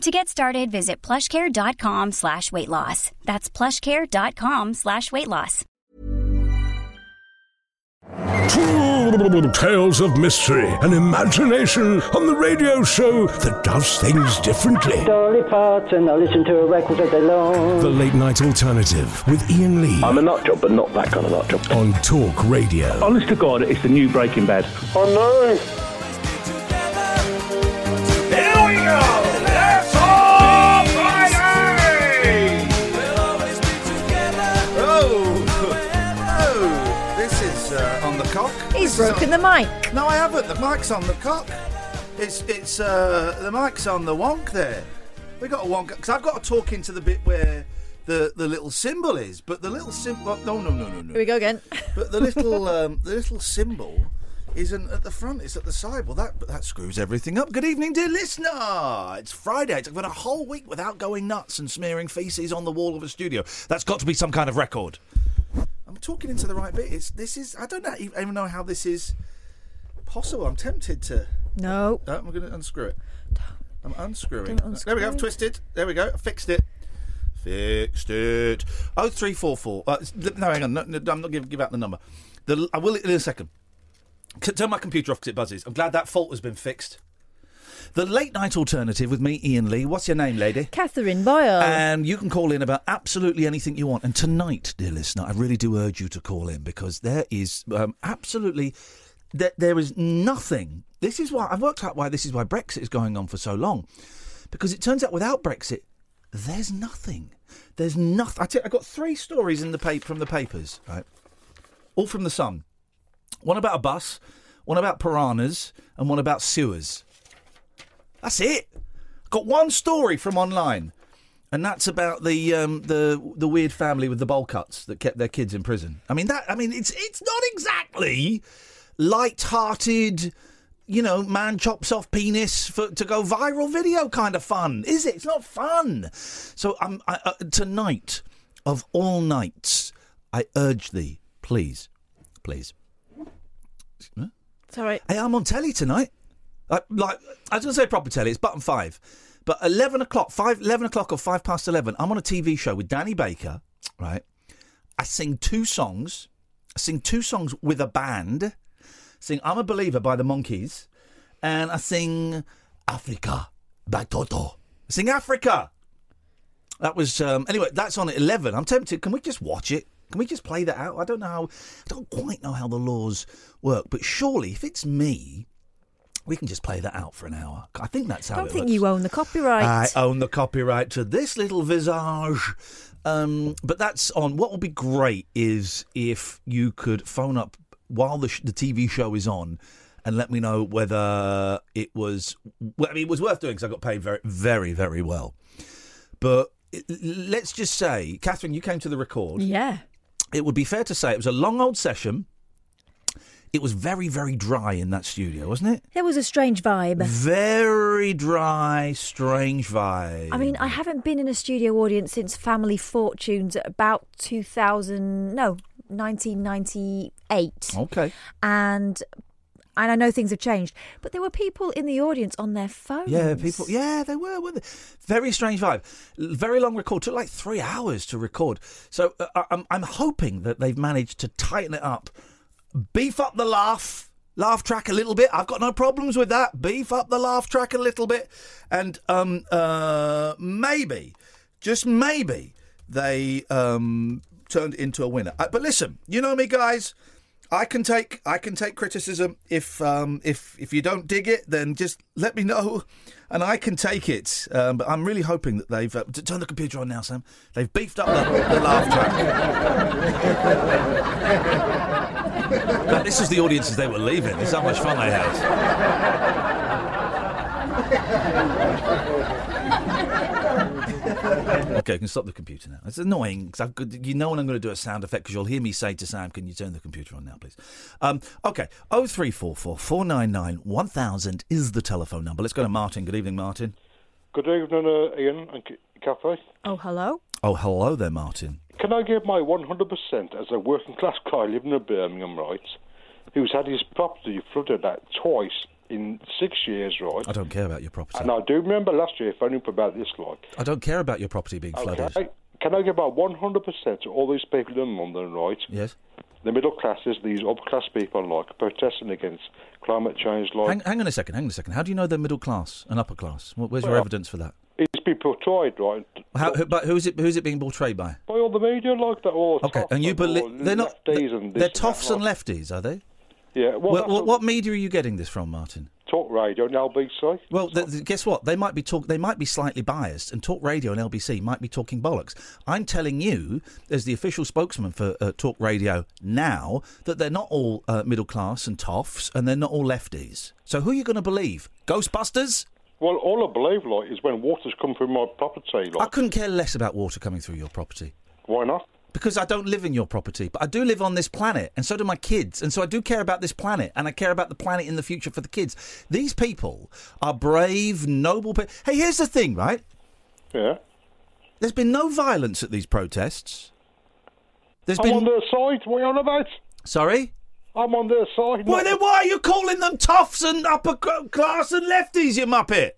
To get started, visit plushcare.com slash weight loss. That's plushcare.com slash weight loss. Tales of mystery and imagination on the radio show that does things differently. Dolly Parton, I listen to a record all day long. The Late Night Alternative with Iain Lee I'm a nut job, but not that kind of nut job. on Talk Radio. Honest to God, it's the new Breaking Bad. Oh no! Cock. He's This is broken on- the mic. No, I haven't. The mic's on the cock. It's it's uh, the mic's on the wonk there. We got a wonk because I've got to talk into the bit where the the little symbol is, but the little symbol. No, no, no, no, no. Here we go again. But the little um, the little symbol isn't at the front; it's at the side. Well, that that screws everything up. Good evening, dear listener. It's Friday. It's been a whole week without going nuts and smearing feces on the wall of a studio. That's got to be some kind of record. I'm talking into the right bit. It's this is. I don't know, even know how this is possible. I'm tempted to. No. I'm going to unscrew it. I'm unscrewing. Don't There we go. I've twisted. There we go. I fixed it. Fixed it. Oh three four four. Uh, no, hang on. No, no, I'm not give give out the number. The, I will in a second. Turn my computer off because it buzzes. I'm glad that fault has been fixed. The late night alternative with me, Iain Lee. What's your name, lady? Catherine Boyle. And you can call in about absolutely anything you want. And tonight, dear listener, I really do urge you to call in because there is um, absolutely there, there is nothing. This is why I've worked out why this is why Brexit is going on for so long, because it turns out without Brexit, there's nothing. There's nothing. I you, I got three stories in the paper from the papers, right? All from the Sun. One about a bus, one about piranhas, and one about sewers. That's it. Got one story from online, and that's about the um, the the weird family with the bowl cuts that kept their kids in prison. I mean that. I mean it's it's not exactly light-hearted. You know, man chops off penis for to go viral video kind of fun, is it? It's not fun. So um, I, uh, tonight, of all nights, I urge thee, please, please. It's all right. Hey, I'm on telly tonight. Like, like I was going to say proper telly. It's button five, but eleven o'clock, five, 11 o'clock or five past eleven. I'm on a TV show with Danny Baker. Right. I sing two songs. I sing two songs with a band. Sing "I'm a Believer" by the Monkees, and I sing "Africa" by Toto. I sing "Africa." That was um, anyway. That's on at eleven. I'm tempted. Can we just watch it? Can we just play that out? I don't know how. I don't quite know how the laws work, but surely, if it's me, we can just play that out for an hour. I think that's how. I don't think works. you own the copyright. I own the copyright to this little visage. Um, but that's on. What would be great is if you could phone up while the, sh- the TV show is on and let me know whether it was. Well, I mean, it was worth doing because I got paid very, very, very well. But it- let's just say, Catherine, you came to the record. yeah. It would be fair to say it was a long old session. It was very, very dry in that studio, wasn't it? There was a strange vibe. Very dry, strange vibe. I mean, I haven't been in a studio audience since Family Fortunes at about 2000, no, 1998. Okay. And and I know things have changed, but there were people in the audience on their phones. Yeah, people. Yeah, they were. weren't they? Very strange vibe. Very long record. Took like three hours to record. So uh, I'm, I'm hoping that they've managed to tighten it up, beef up the laugh, laugh track a little bit. I've got no problems with that. Beef up the laugh track a little bit, and um uh maybe, just maybe they um turned into a winner. Uh, but listen, you know me, guys. I can take I can take criticism if um, if if you don't dig it, then just let me know, and I can take it. Um, but I'm really hoping that they've uh, turn the computer on now, Sam. They've beefed up the, the laugh track. but this is the audience as they were leaving. This is how much fun they had. okay, you can stop the computer now. It's annoying because you know when I'm going to do a sound effect because you'll hear me say to Sam, "Can you turn the computer on now, please?" Um, okay, oh three four four four nine nine one thousand is the telephone number. Let's go to Martin. Good evening, Martin. Good evening, uh, Iain and Kathy. Oh, hello. Oh, hello there, Martin. Can I give my 100% as a working class guy living in Birmingham, right, who's had his property flooded out twice in six years, right? I don't care about your property. And I do remember last year phoning up about this, like. I don't care about your property being flooded. Can I give my 100% to all these people in London, right? Yes. The middle classes, these upper class people, like, protesting against climate change, like. Hang, hang on a second, hang on a second. How do you know they're middle class and upper class? Wh- Where's your evidence for that? It's been portrayed, right? How, who, but who's it? Who's it being portrayed by? By all the media, like that. All Okay, and you believe they're not? lefties and They're and that, toffs and like. lefties, are they? Yeah. Well, Well, what, what media are you getting this from, Martin? Talk radio and LBC. Well, th- th- guess what? They might be talk. They might be slightly biased, and Talk Radio and LBC might be talking bollocks. I'm telling you, as the official spokesman for uh, Talk Radio now, that they're not all uh, middle class and toffs, and they're not all lefties. So who are you going to believe? Ghostbusters? Well, all I believe, like, is when water's come through my property, I couldn't care less about water coming through your property. why not? Because I don't live in your property, but I do live on this planet, and so do my kids. And so I do care about this planet, and I care about the planet in the future for the kids. These people are brave, noble people. Hey, here's the thing, right? Yeah. There's been no violence at these protests. There's I'm been. on their side. What are you on about? Sorry? I'm on their side. Well, not- then why are you calling them toffs and upper class and lefties, you muppet?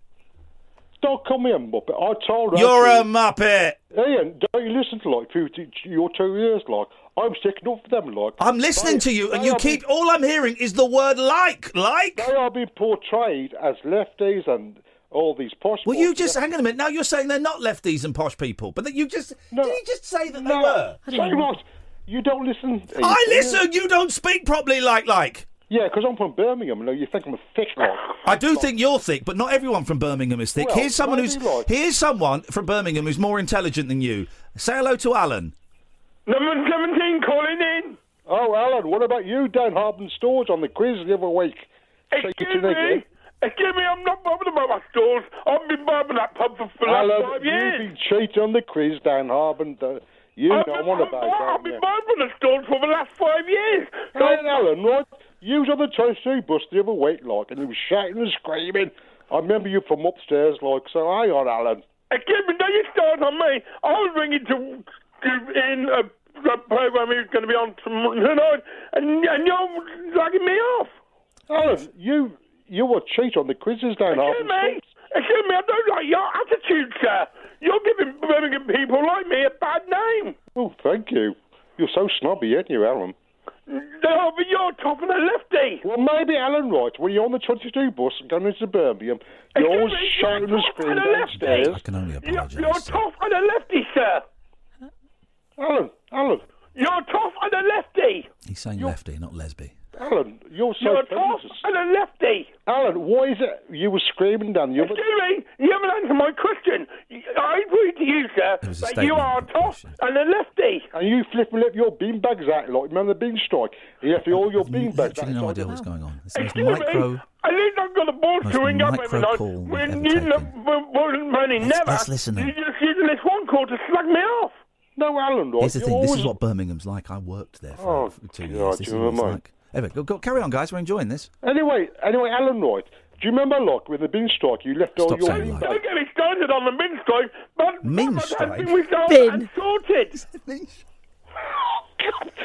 Don't call me a muppet. I told her. You're a muppet. Iain, don't you listen to, like, through t- your two ears, like, I'm sticking up for them, like. I'm listening They- to you, and you are keep. All I'm hearing is the word like. Like? They are being portrayed as lefties and all these posh. Well, you just hang on a minute. Now you're saying they're not lefties and posh people, but that you just No. did you just say that they No, were? say what? You don't listen. I listen. You don't speak properly, like like. Yeah, because I'm from Birmingham. You know, you think I'm a thick like. I do think you're thick, but not everyone from Birmingham is thick. Well, here's someone who's like- here's someone from Birmingham who's more intelligent than you. Say hello to Alan. Number 17 calling in. Oh, Alan, what about you down Harbin Stores on the quiz the other week? Take it Excuse to eh, me. Excuse me, I'm not bothered about my stores. I've been bothering that pub for, for the last Alan, five you've been cheating on the quiz down Harbin. You I've know been, what I've, about I've been the stores for the last five years. Hey, Alan, right? You was on the Tennessee bus the other week, like, and he was shouting and screaming. I remember you from upstairs, like, so hang on, Alan. excuse me, don't you start on me. I was ringing to give in a, a program he was going to be on tonight, and, and you're dragging me off. Alan, you you were cheat on the quizzes down Excuse me. Excuse me, I don't like your attitude, sir. You're giving Birmingham people like me a bad name. Oh, thank you. You're so snobby, aren't you, Alan? No, but you're top of the lefty. Well, maybe Alan, right? When you're on the 22 bus going into Birmingham, you're Excuse always me, shouting and screaming the lefty. downstairs. I can only You're, apologise. you're tough and a lefty, sir. Alan, Alan, You're tough and a lefty. He's saying lefty, not lesby. Alan, you're so You're tough famous. and a lefty. Alan, why is it you were screaming down the other? Excuse me, you haven't answered my question. I agree to you, sir, It was a that you are a tough and a lefty. And you flip and left your beanbags out, like, you remember the bean strike? You left all your I've no idea the- what's going on. It's the Excuse micro. me, at least I've got a ball most to ring up micro every night. we've When you taken. wasn't money, Let's- never. let's listen then. You just using this one call to slag me off. No, Alan. Here's the thing. This is what Birmingham's like. I worked there for, Oh, two God, years. This is what it's like. Anyway, go, go, carry on, guys. We're enjoying this. Anyway, anyway, Alan, right? Do you remember, like, with the bean strike, you left all Stop your saying like. Don't get me started on the min strike, but Min strike? has been Bin. and sorted.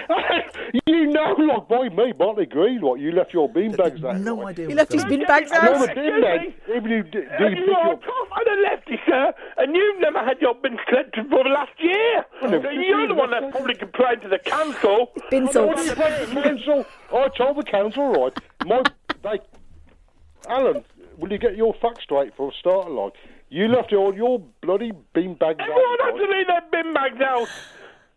you know, like, by me, Bartley Green, what, you left your beanbags out. No like. idea. He left his beanbags bin on. bags I know out. the bin bag. Even you did, And did you pick are your... tough and a lefty, sir, and you've never had your bins collected for the last year. no, so you're the one that's probably complained to the council. Bin What salts. do you think the council? I told the council, right? My, they, Alan, will you get your facts straight for a start, like? You left all your bloody beanbags out. Everyone has to leave their bin bags out.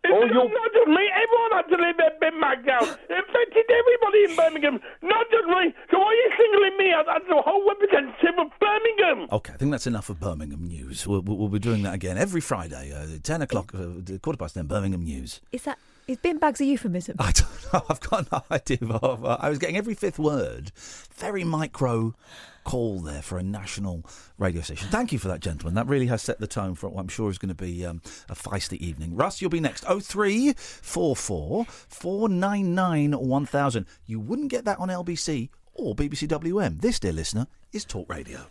It's Oh, not, you- not just me. Everyone had to leave their bin bags out. It affected everybody in Birmingham, not just me. So why are you singling me out as the whole representative of Birmingham? Okay, I think that's enough of Birmingham news. We'll, we'll, we'll be doing that again every Friday, uh, 10 o'clock, uh, quarter past 10, Birmingham news. Is that is bin bags a euphemism? I don't know. I've got no idea. Of, I was getting every fifth word. Very micro call there for a national radio station. Thank you for that, gentlemen. That really has set the tone for what I'm sure is going to be um, a feisty evening. Russ, you'll be next. 0344 499 1000. You wouldn't get that on LBC or BBC WM. This, dear listener, is Talk Radio.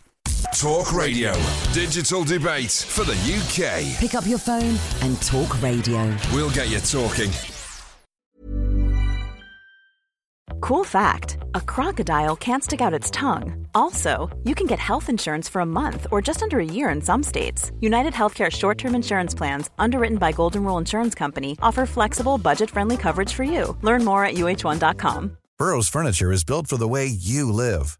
Talk Radio. Digital debate for the UK. Pick up your phone and talk radio. We'll get you talking. Cool fact a crocodile can't stick out its tongue. Also, you can get health insurance for a month or just under a year in some states. United Healthcare short term insurance plans, underwritten by Golden Rule Insurance Company, offer flexible, budget friendly coverage for you. Learn more at uh1.com. Burrow's furniture is built for the way you live.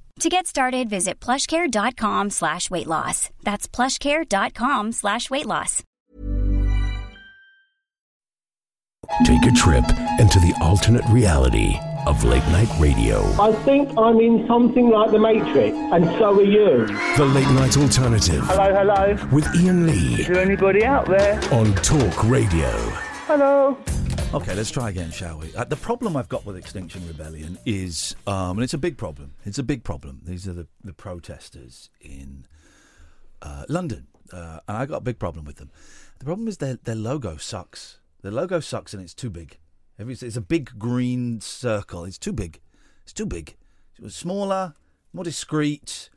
To get started, visit plushcare.com slash weight loss. That's plushcare.com slash weight loss. Take a trip into the alternate reality of late night radio. I think I'm in something like The Matrix, and so are you. The Late Night Alternative Hello, hello. with Iain Lee Is there anybody out there? on Talk Radio. Hello. Okay, let's try again, shall we? Uh, the problem I've got with Extinction Rebellion is, um, and it's a big problem. It's a big problem. These are the, the protesters in uh, London, uh, and I got a big problem with them. The problem is their their logo sucks. Their logo sucks, and it's too big. It's a big green circle. It's too big. It's too big. It was smaller, more discreet,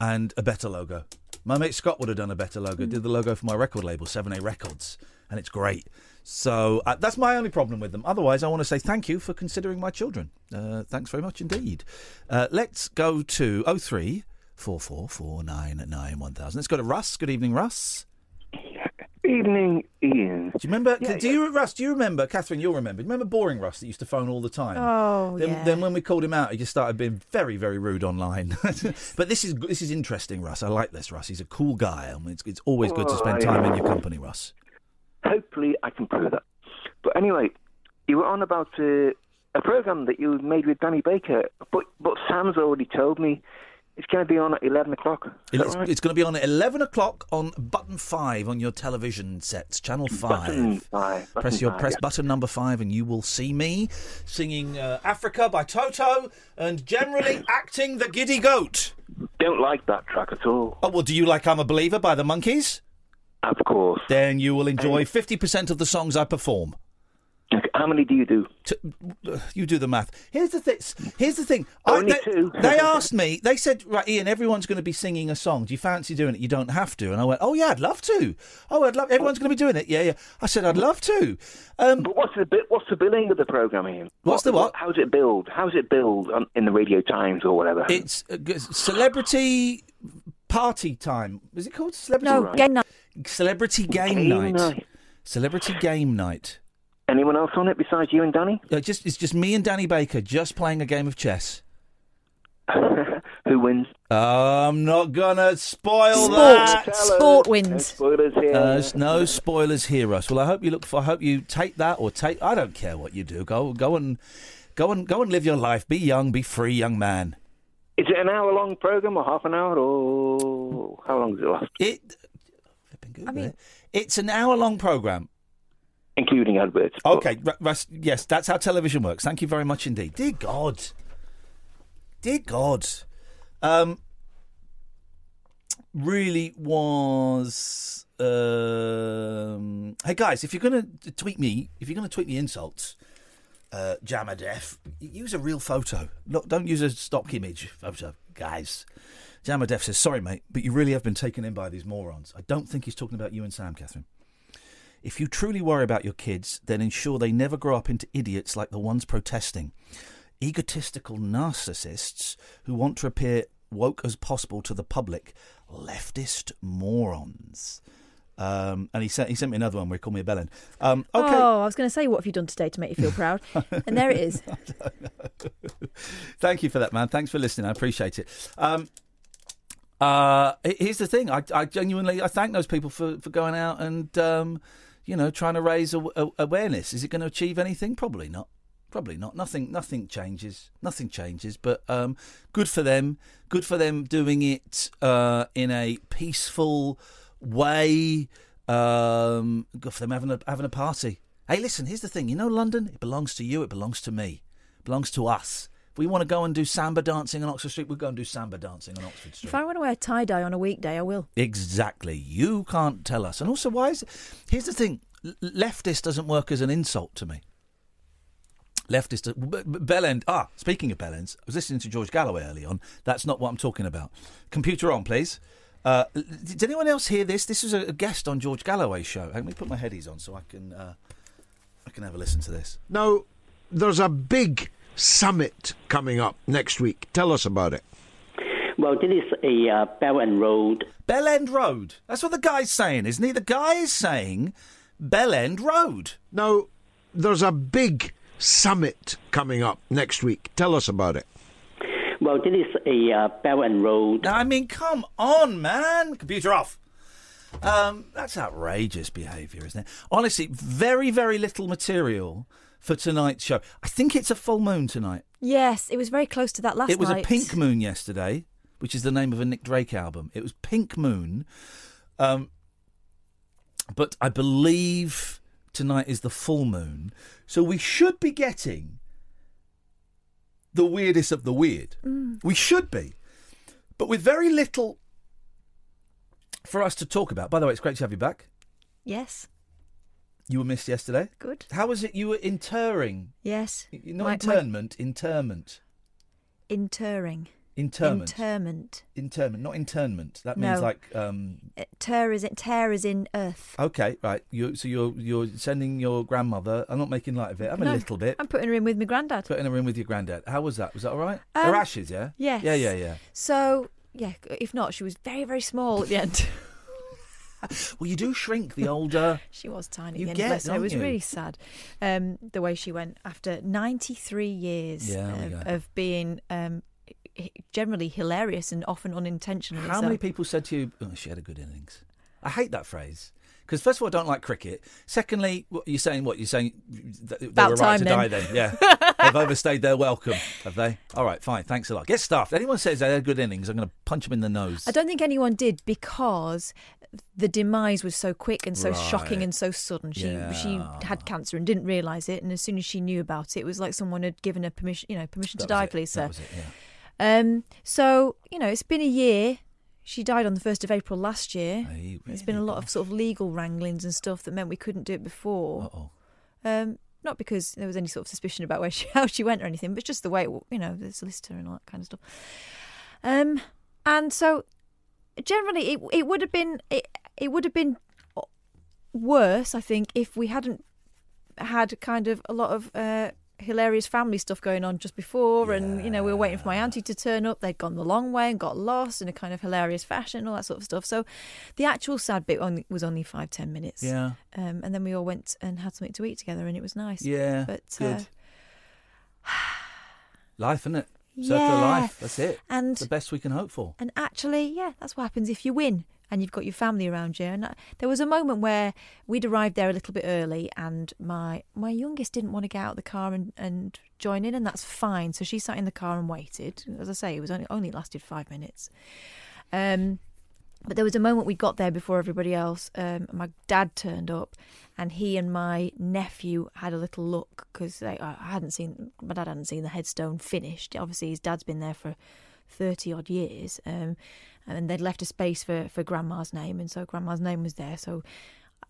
and a better logo. My mate Scott would have done a better logo. Did the logo for my record label, Seven A Records, and it's great. So uh, that's my only problem with them. Otherwise, I want to say thank you for considering my children. Uh, thanks very much indeed. Uh, let's go to 03 4449 1000. Let's go to Russ. Good evening, Russ. Evening, Iain. Do you remember? do you, Russ? Do you remember, Catherine? You'll remember. Do you remember Boring Russ that used to phone all the time? Oh, then, yeah. then when we called him out, he just started being very, very rude online. but this is this is interesting, Russ. I like this, Russ. He's a cool guy. I mean, it's, it's always good to spend Oh, time in your company, Russ. Hopefully, I can prove that. But anyway, you were on about uh, a program that you made with Danny Baker, but but Sam's already told me it's going to be on at eleven o'clock. Is that It's, right? it's going to be on at 11 o'clock on button 5 on your television sets, channel 5. Button five, press your five, press yeah. button number 5 and you will see me singing uh, Africa by Toto and generally acting the giddy goat. Don't like that track at all. Oh, well, do you like I'm a Believer by the Monkees? Of course. Then you will enjoy 50% of the songs I perform. Okay, How many do you do? uh, You do the math. Here's the thing. Here's the thing. I- Only they, two. they asked me. They said, "Right, Iain, everyone's going to be singing a song. Do you fancy doing it? You don't have to." And I went, "Oh yeah, I'd love to. Oh, I'd love. Everyone's going to be doing it. Yeah, yeah." I said, "I'd love to." Um, but what's the? What's the billing of the program, Iain? What's the what? How's it billed? How's it build on, in the Radio Times or whatever? It's uh, celebrity party time. Was it called celebrity? No, game night. Celebrity game, Game night. night. Celebrity game night. Anyone else on it besides you and Danny? Uh, just it's just me and Danny Baker just playing a game of chess. Who wins? I'm not gonna spoil Sport. that. Sport No wins. spoilers here. Uh, there's no spoilers here, Russ. Well, I hope you look. For, I hope you take that or take. I don't care what you do. Go, go and, go and, go and live your life. Be young. Be free, young man. Is it an hour long program or half an hour or how long does it last? It. I mean, it's an hour-long program. Including adverts. Okay, Ru- Russ. Yes, that's how television works. Thank you very much indeed. Dear God. Dear God. Um. really was. Um, hey guys, if you're going to tweet me, if you're going to tweet me insults, uh, Jammer Def, use a real photo. Look, don't use a stock image photo, guys. Jammer Def says, "Sorry, mate, but you really have been taken in by these morons." I don't think he's talking about you and Sam, Catherine. If you truly worry about your kids, then ensure they never grow up into idiots like the ones protesting. Egotistical narcissists who want to appear woke as possible to the public. Leftist morons. Um, and he sent he sent me another one where he called me a bellend. Um, okay. Oh, I was going to say, what have you done today to make you feel proud? and there it is. Thank you for that, man. Thanks for listening. I appreciate it. Um, uh, here's the thing. I, I genuinely I thank those people for, for going out and um, you know trying to raise a, a- awareness. Is it going to achieve anything? Probably not. Probably not. Nothing. Nothing changes. Nothing changes. But um, good for them. Good for them doing it uh, in a peaceful way. Um, good for them having a having a party. Hey, listen. Here's the thing. You know, London. It belongs to you. It belongs to me. It belongs to us. If we want to go and do samba dancing on Oxford Street, we'll go and do samba dancing on Oxford Street. If I want to wear tie dye on a weekday, I will. Exactly. You can't tell us. And also, why is it? here's the thing: leftist doesn't work as an insult to me. Leftist, b- bellend. Ah, speaking of bellends, I was listening to George Galloway early on. That's not what I'm talking about. Computer on, please. Uh, did anyone else hear this? This was a, a guest on George Galloway's show. Let me put my headies on so I can uh, I can have a listen to this. Now, there's a big summit coming up next week. Tell us about it. Well, this is a uh, Bell and Road. Bell End Road. That's what the guy's saying, isn't he? The guy is saying Bell End Road. Now, there's a big summit coming up next week. Tell us about it. Well, this is a uh, Bell and Road. I mean, come on, man. Computer off. Um, that's outrageous behaviour, isn't it? Honestly, very, very little material for tonight's show. I think it's a full moon tonight. Yes, it was very close to that last night. it was night. a pink moon yesterday, which is the name of a Nick Drake album. It was Pink Moon. Um, but I believe tonight is the full moon. So we should be getting the weirdest of the weird. Mm. We should be. But with very little for us to talk about. By the way, it's great to have you back. Yes, You were missed yesterday. good. How was it? You were interring. Yes. Not My- my- interment. Interring. Interment. Interment. Interment, not internment. That means No. like um Uh, Tear is in, tear is in earth. okay, right. You so you're you're sending your grandmother. I'm not making light of it. I'm No, a little bit. I'm putting her in with my granddad. Putting her in with your granddad. How was that? Was that all right? Um, her ashes, yeah. Yes. Yeah, yeah, yeah. So yeah, if not, she was very very small at the end. Well, you do shrink the older. she was tiny. You at the end, get, her. It was you? really sad. Um, the way she went after 93 years Yeah, there we of, being um, generally hilarious and often unintentionally. How so. many people said to you, oh, "She had a good innings"? I hate that phrase. Because first of all, I don't like cricket. Secondly, what, you're saying what you're saying th- they About were right to then. die. Then, yeah, they've overstayed their welcome, have they? All right, fine. Thanks a lot. Get stuffed. Anyone says they had good innings, I'm going to punch them in the nose. I don't think anyone did because the demise was so quick and so shocking and so sudden. She she had cancer and didn't realise it, and as soon as she knew about it, it was like someone had given her permission, you know, permission to That was die, it. please, That sir. was it, yeah. Um, so you know, it's been a year. She died on the first of April last year. Hey, There's been a lot of sort of legal wranglings and stuff that meant we couldn't do it before. Uh-oh. Um, not because there was any sort of suspicion about where she how she went or anything, but just the way it, you know the solicitor and all that kind of stuff. Um, and so generally it it would have been it it would have been worse, I think, if we hadn't had kind of a lot of uh, hilarious family stuff going on just before, and you know we were waiting for my auntie to turn up. They'd gone the long way and got lost in a kind of hilarious fashion, all that sort of stuff. So the actual sad bit only, was only five ten minutes. Yeah. Um, and then we all went and had something to eat together, and it was nice. Yeah, But good. Uh, Life, isn't it? Circle Yeah. life. That's it. And- It's the best we can hope for. And actually, yeah, that's what happens if you win and you've got your family around you. And there was a moment where we'd arrived there a little bit early, and my my youngest didn't want to get out of the car and, and join in, and that's fine. So she sat in the car and waited. As I say, it was only only lasted five minutes. Um, but there was a moment we got there before everybody else. Um, my dad turned up, and he and my nephew had a little look because I hadn't seen my dad hadn't seen the headstone finished. Obviously, his dad's been there for thirty odd years, um, and they'd left a space for for grandma's name, and so grandma's name was there. So,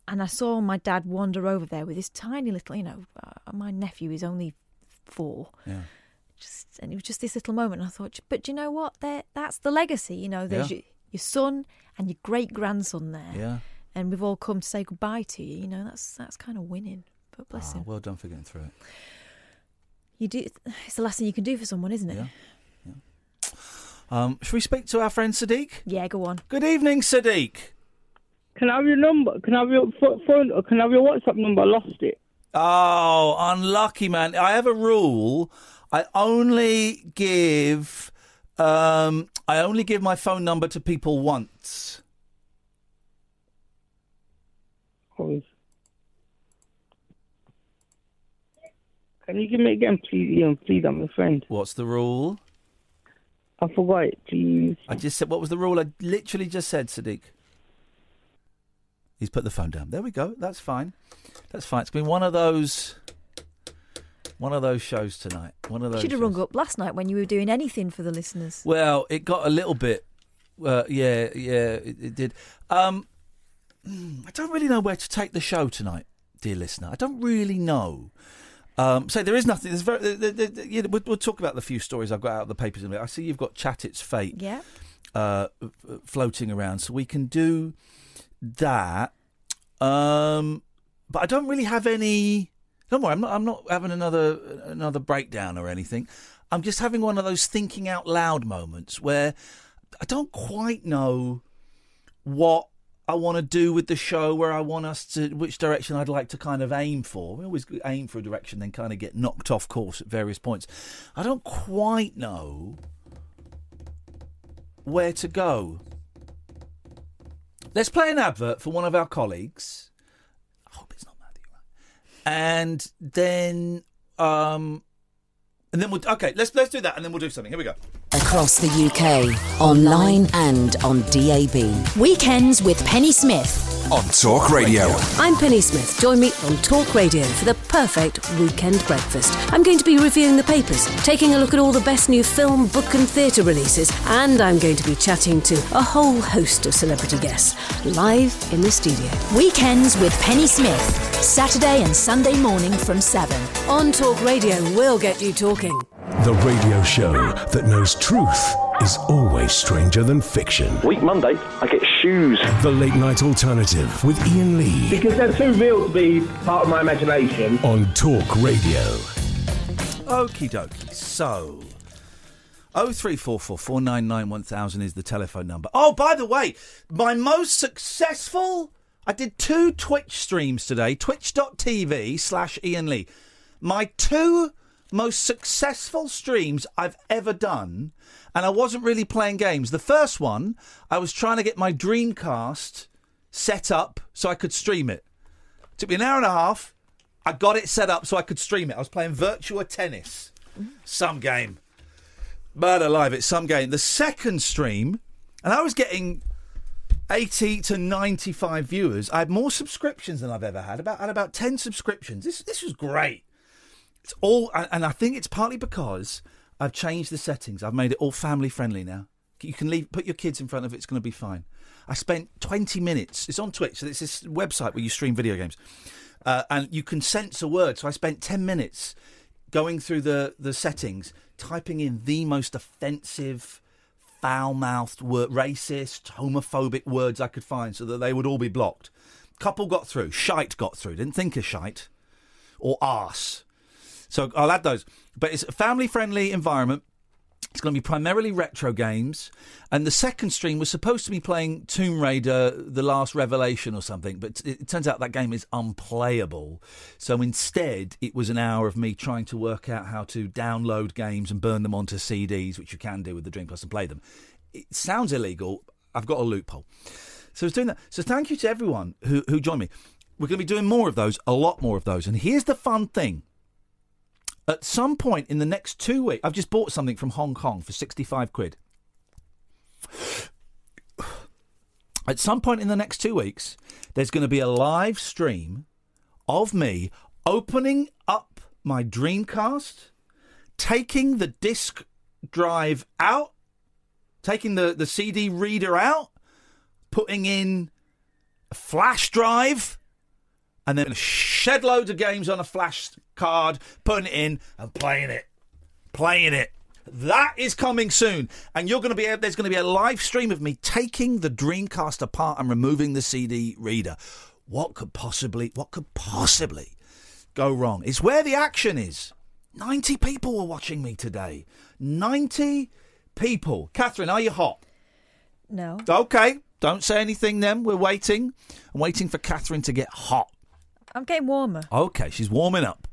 and I saw my dad wander over there with this tiny little, you know, uh, my nephew is only four. Yeah. Just and it was just this little moment. And I thought, but do you know what? There, that's the legacy. You know, there's Yeah. your, your son and your great grandson there. Yeah. And we've all come to say goodbye to you. You know, that's that's kind of winning. But bless Ah, him. well done for getting through it. You do. It's the last thing you can do for someone, isn't it? Yeah. Um, should we speak to our friend Sadiq? Yeah, go on. Good evening, Sadiq. Can I have your number? Can I have your pho- phone? Or can I have your WhatsApp number? I lost it. Oh, unlucky man. I have a rule. I only give um I only give my phone number to people once. Can you give me again, please, Iain? Please, I'm a friend. What's the rule? I forgot it, please. I just said what was the rule? I literally just said, Sadiq. He's put the phone down. There we go. That's fine. That's fine. It's been one of those one of those shows tonight. One of You those should have rung up last night when you were doing anything for the listeners. Well, it got a little bit. Uh, yeah, yeah, it, it did. Um, I don't really know where to take the show tonight, dear listener. I don't really know. Um, so there is nothing. There's very. The, the, the, you know, we'll, we'll talk about the few stories I've got out of the papers in a minute. I see you've got Chat It's Fate. Yeah. Uh, floating around, so we can do that. Um, but I don't really have any. Don't worry, I'm not. I'm not having another another breakdown or anything. I'm just having one of those thinking out loud moments where I don't quite know what I want to do with the show, where I want us to, which direction I'd like to kind of aim for. We always aim for a direction, then kind of get knocked off course at various points. I don't quite know where to go. Let's play an advert for one of our colleagues. I hope it's not Matthew. And then, um, and then we'll okay. Let's let's do that, and then we'll do something. Here we go. Across the UK, online and on DAB. Weekends with Penny Smith. On Talk Radio. I'm Penny Smith. Join me on Talk Radio for the perfect weekend breakfast. I'm going to be reviewing the papers, taking a look at all the best new film, book, and theatre releases, and I'm going to be chatting to a whole host of celebrity guests live in the studio. Weekends with Penny Smith. Saturday and Sunday morning from 7. On Talk Radio, we'll get you talking. The radio show that knows truth is always stranger than fiction. Week Monday, I get shoes. The Late Night Alternative with Iain Lee Because they're too real to be part of my imagination. on Talk Radio. Okie dokie. So, oh three four four four nine nine one thousand is the telephone number. Oh, by the way, my most successful. I did two Twitch streams today. Twitch.tv slash Iain Lee. My two most successful streams I've ever done, and I wasn't really playing games. The first one, I was trying to get my Dreamcast set up so I could stream it. Took me an hour and a half. I got it set up so I could stream it. I was playing Virtua Tennis. Some game. But alive, it's some game. The second stream, and I was getting 80 to 95 viewers. I had more subscriptions than I've ever had. About had about 10 subscriptions. This this was great. It's all and I think it's partly because I've changed the settings. I've made it all family friendly now. You can leave put your kids in front of it, it's going to be fine. I spent 20 minutes. It's on Twitch. So it's this website where you stream video games. Uh, and you can censor words. So I spent 10 minutes going through the, the settings, typing in the most offensive, foul mouthed, word, racist, homophobic words I could find so that they would all be blocked. Couple got through. Shite got through. Didn't think of shite. Or arse. So oh, I'll add those. But it's a family friendly environment. It's going to be primarily retro games. And the second stream was supposed to be playing Tomb Raider The Last Revelation or something, but it, turns out that game is unplayable. So instead, it was an hour of me trying to work out how to download games and burn them onto CDs, which you can do with the Dreamcast and play them. It sounds illegal. I've got a loophole. So I was doing that. So thank you to everyone who, who joined me. We're going to be doing more of those, a lot more of those. And here's the fun thing. At some point in the next two weeks, I've just bought something from Hong Kong for 65 quid. At some point in the next two weeks, there's going to be a live stream of me opening up my Dreamcast, taking the disk drive out taking the, the CD reader out, putting in a flash drive, and then shed loads of games on a flash card, putting it in and playing it. Playing it. That is coming soon, and you're going to be there's going to be a live stream of me taking the Dreamcast apart and removing the CD reader. What could possibly, what could possibly go wrong? It's where the action is. Ninety people were watching me today. Ninety people. Catherine, are you hot? No. Okay, don't say anything then. We're waiting. I'm waiting for Catherine to get hot. I'm getting warmer. Okay, she's warming up.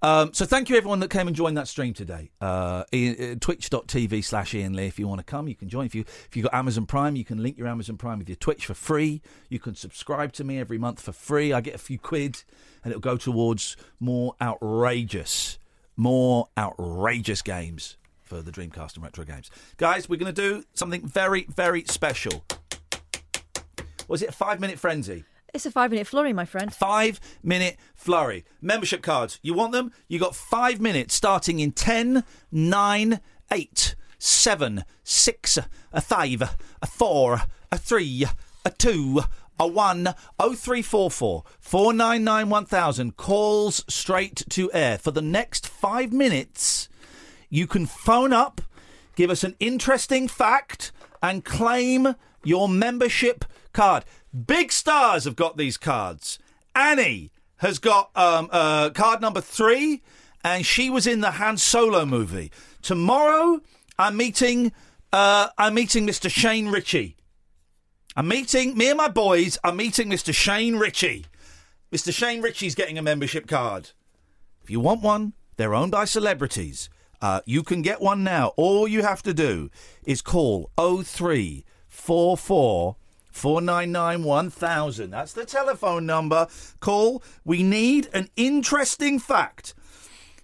Um, so thank you everyone that came and joined that stream today. Uh, uh, Twitch.tv slash Iain Lee. If you want to come, you can join. If you if you got Amazon Prime, you can link your Amazon Prime with your Twitch for free. You can subscribe to me every month for free. I get a few quid, and it'll go towards more outrageous, more outrageous games for the Dreamcast and retro games. Guys, we're going to do something very very special. Was it a five minute frenzy? It's a five minute flurry, my friend. Five minute flurry. Membership cards. You want them? You got five minutes starting in 10, 9, 8, 7, 6, a 5, a 4, a 3, a 2, a 1, 0344 499 1000. Calls straight to air. For the next five minutes, you can phone up, give us an interesting fact, and claim your membership card. Big stars have got these cards. Annie has got um, uh, card number three, and she was in the Han Solo movie. Tomorrow, I'm meeting. Uh, I'm meeting Mr. Shane Richie. I'm meeting me and my boys. are meeting Mr. Shane Richie. Mr. Shane Richie's getting a membership card. If you want one, they're owned by celebrities. Uh, you can get one now. All you have to do is call 0344 499 1000. That's the telephone number. Call. We need an interesting fact.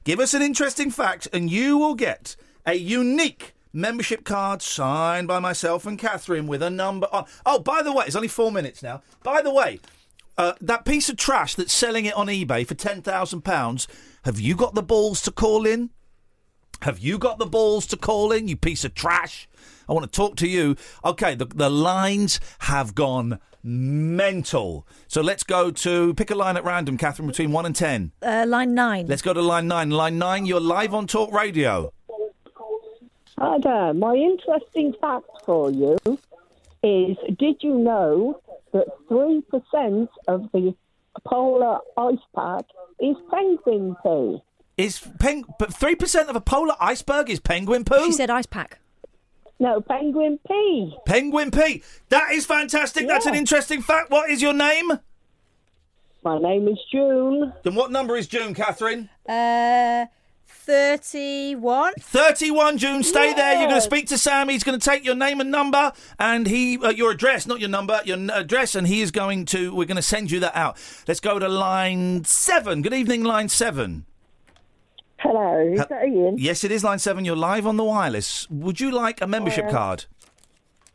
Give us an interesting fact, and you will get a unique membership card signed by myself and Catherine with a number on. Oh, by the way, it's only four minutes now. By the way, uh, that piece of trash that's selling it on eBay for £10,000, have you got the balls to call in? Have you got the balls to call in, you piece of trash? I want to talk to you. Okay, the, the lines have gone mental. So let's go to pick a line at random, Catherine, between 1 and 10. Uh, line nine. Let's go to line 9. Line 9, you're live on Talk Radio. Hi there. My interesting fact for you is did you know that 3% of the polar ice pack is penguin poo? Is peng- but 3% of a polar iceberg is penguin poo? She said ice pack. No, penguin P. Penguin P. That is fantastic. That's an interesting fact. What is your name? My name is June. Then what number is June, Catherine? Uh, 31. 31 June. Stay there. You're going to speak to Sam. He's going to take your name and number and he uh, your address, not your number, your n- address, and he is going to. We're going to send you that out. Let's go to line seven. Good evening, line seven. Hello, is Ha- that Iain? Yes, it is line seven. You're live on the wireless. Would you like a membership card?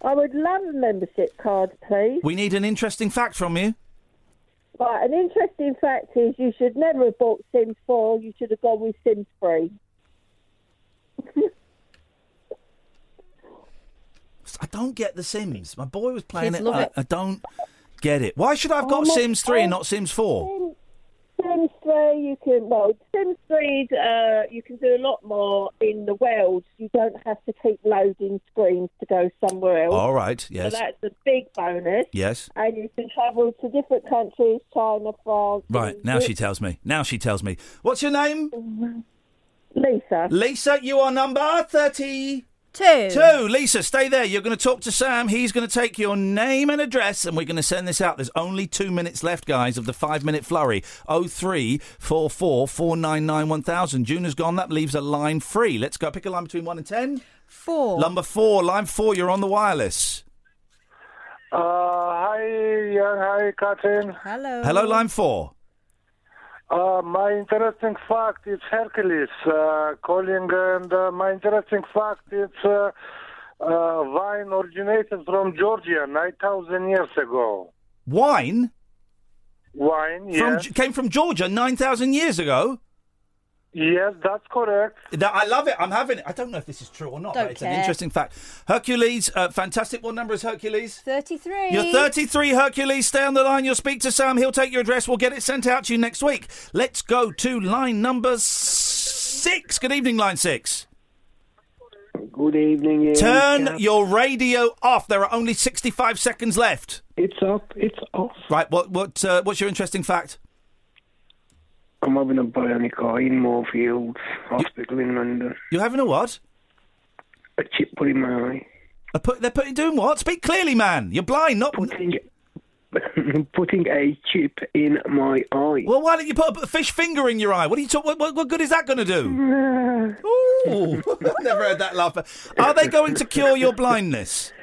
I would love a membership card, please. We need an interesting fact from you. Right, an interesting fact is you should never have bought Sims 4, you should have gone with Sims 3. I don't get The Sims. My boy was playing Kids it. love I, it. I don't get it. Why should I have oh got Oh, my- Sims 3 and oh, not Sims 4? Sims 3, you can, well, Sims 3, uh, you can do a lot more in the world. You don't have to keep loading screens to go somewhere else. All right, yes. So that's a big bonus. Yes. And you can travel to different countries, China, France. Right, now she tells me. Now she tells me. What's your name? Lisa. Lisa, you are number 32. Two. Two. Lisa, stay there. You're going to talk to Sam. He's going to take your name and address, and we're going to send this out. There's only two minutes left, guys, of the five minute flurry. 0344 499 1000. June has gone. That leaves a line free. Let's go. Pick a line between 1 and 10. Four. Number 4. Line 4. You're on the wireless. Uh, hi, Iain. Hi, Catherine. Hello. Hello, line 4. Uh, my interesting fact is Hercules uh, calling, and uh, my interesting fact is uh, uh, wine originated from Georgia 9,000 years ago. Wine? Wine, From. Came from Georgia 9,000 years ago? Yes, that's correct. That, I love it. I'm having it. I don't know if this is true or not, Don't but it's an care. interesting fact. Hercules, uh, fantastic. What number is Hercules? 33. You're 33, Hercules. Stay on the line. You'll speak to Sam. He'll take your address. We'll get it sent out to you next week. Let's go to line number six. Good evening, line six. Good evening. Iain. Turn Gav. your radio off. There are only 65 seconds left. It's up. It's off. Right. What? What? Uh, what's your interesting fact? I'm having a bionic eye in Moorfields Hospital in London. You're having a what? A chip put in my eye. A put, they're putting doing what? Speak clearly, man. You're blind, not. Putting, putting a chip in my eye. Well, why don't you put a fish finger in your eye? What are you talk- what, what, what good is that going to do? Ooh, never heard that laugh. Are they going to cure your blindness?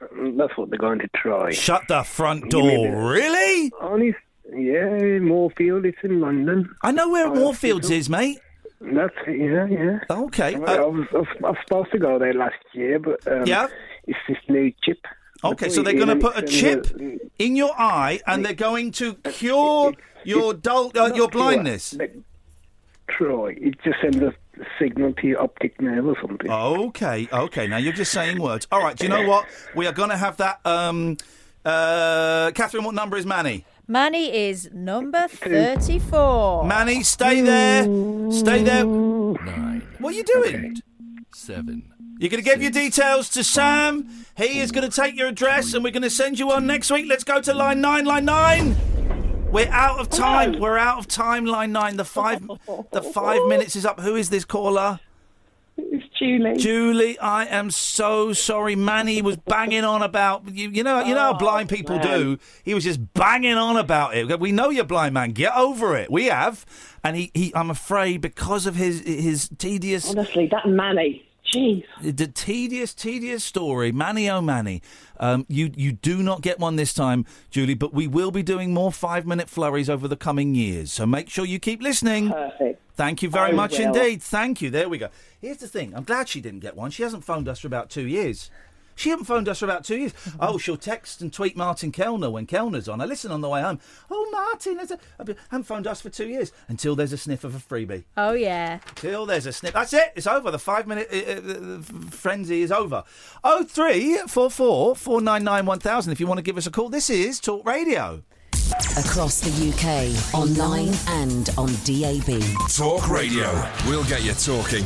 That's what they're going to try. Shut the front Give me a door. Really? Honest, yeah, Moorfield. It's in London. I know where Oh, Moorfields is, mate. That's it. Yeah, yeah. Okay. I, I, was, I, was, I was supposed to go there last year, but um, Yeah? it's this new chip. Okay, so they're going to put a chip uh, in your eye, and they're going to cure your dull, uh, your blindness. Try. It just sends a signal to your optic nerve or something. Okay, okay. Now you're just saying words. All right. Do you know what? We are going to have that. Um, uh, Catherine, what number is Manny? Manny is number 34. Manny, stay there. Stay there. Nine. What are you doing? Seven. You're going to give your details to Sam. He is going to take your address, and we're going to send you on next week. Let's go to line nine. Line nine. We're out of time. We're out of time. Line nine. The five. The five minutes is up. Who is this caller? Julie. Julie, I am so sorry. Manny was banging on about you. You know, you know how blind oh, people man. do. He was just banging on about it. We know you're blind, man. Get over it. We have, and he, he I'm afraid because of his his tedious. Honestly, that Manny. Jeez. The tedious, tedious story, Manny oh Manny. Um, you you do not get one this time, Julie, but we will be doing more five minute flurries over the coming years. So make sure you keep listening. Perfect. Thank you very I much will. indeed. Thank you. There we go. Here's the thing. I'm glad she didn't get one. She hasn't phoned us for about two years. She hasn't phoned us for about two years. Oh, she'll text and tweet Martin Kelner when Kelner's on. I listen on the way home. Oh, Martin, there's a, I haven't phoned us for two years until there's a sniff of a freebie. Oh, yeah. Till there's a sniff. That's it. It's over. The five minute uh, uh, frenzy is over. Oh three four four four nine nine one thousand. If you want to give us a call, this is Talk Radio. Across the UK, online and on DAB. Talk Radio. We'll get you talking.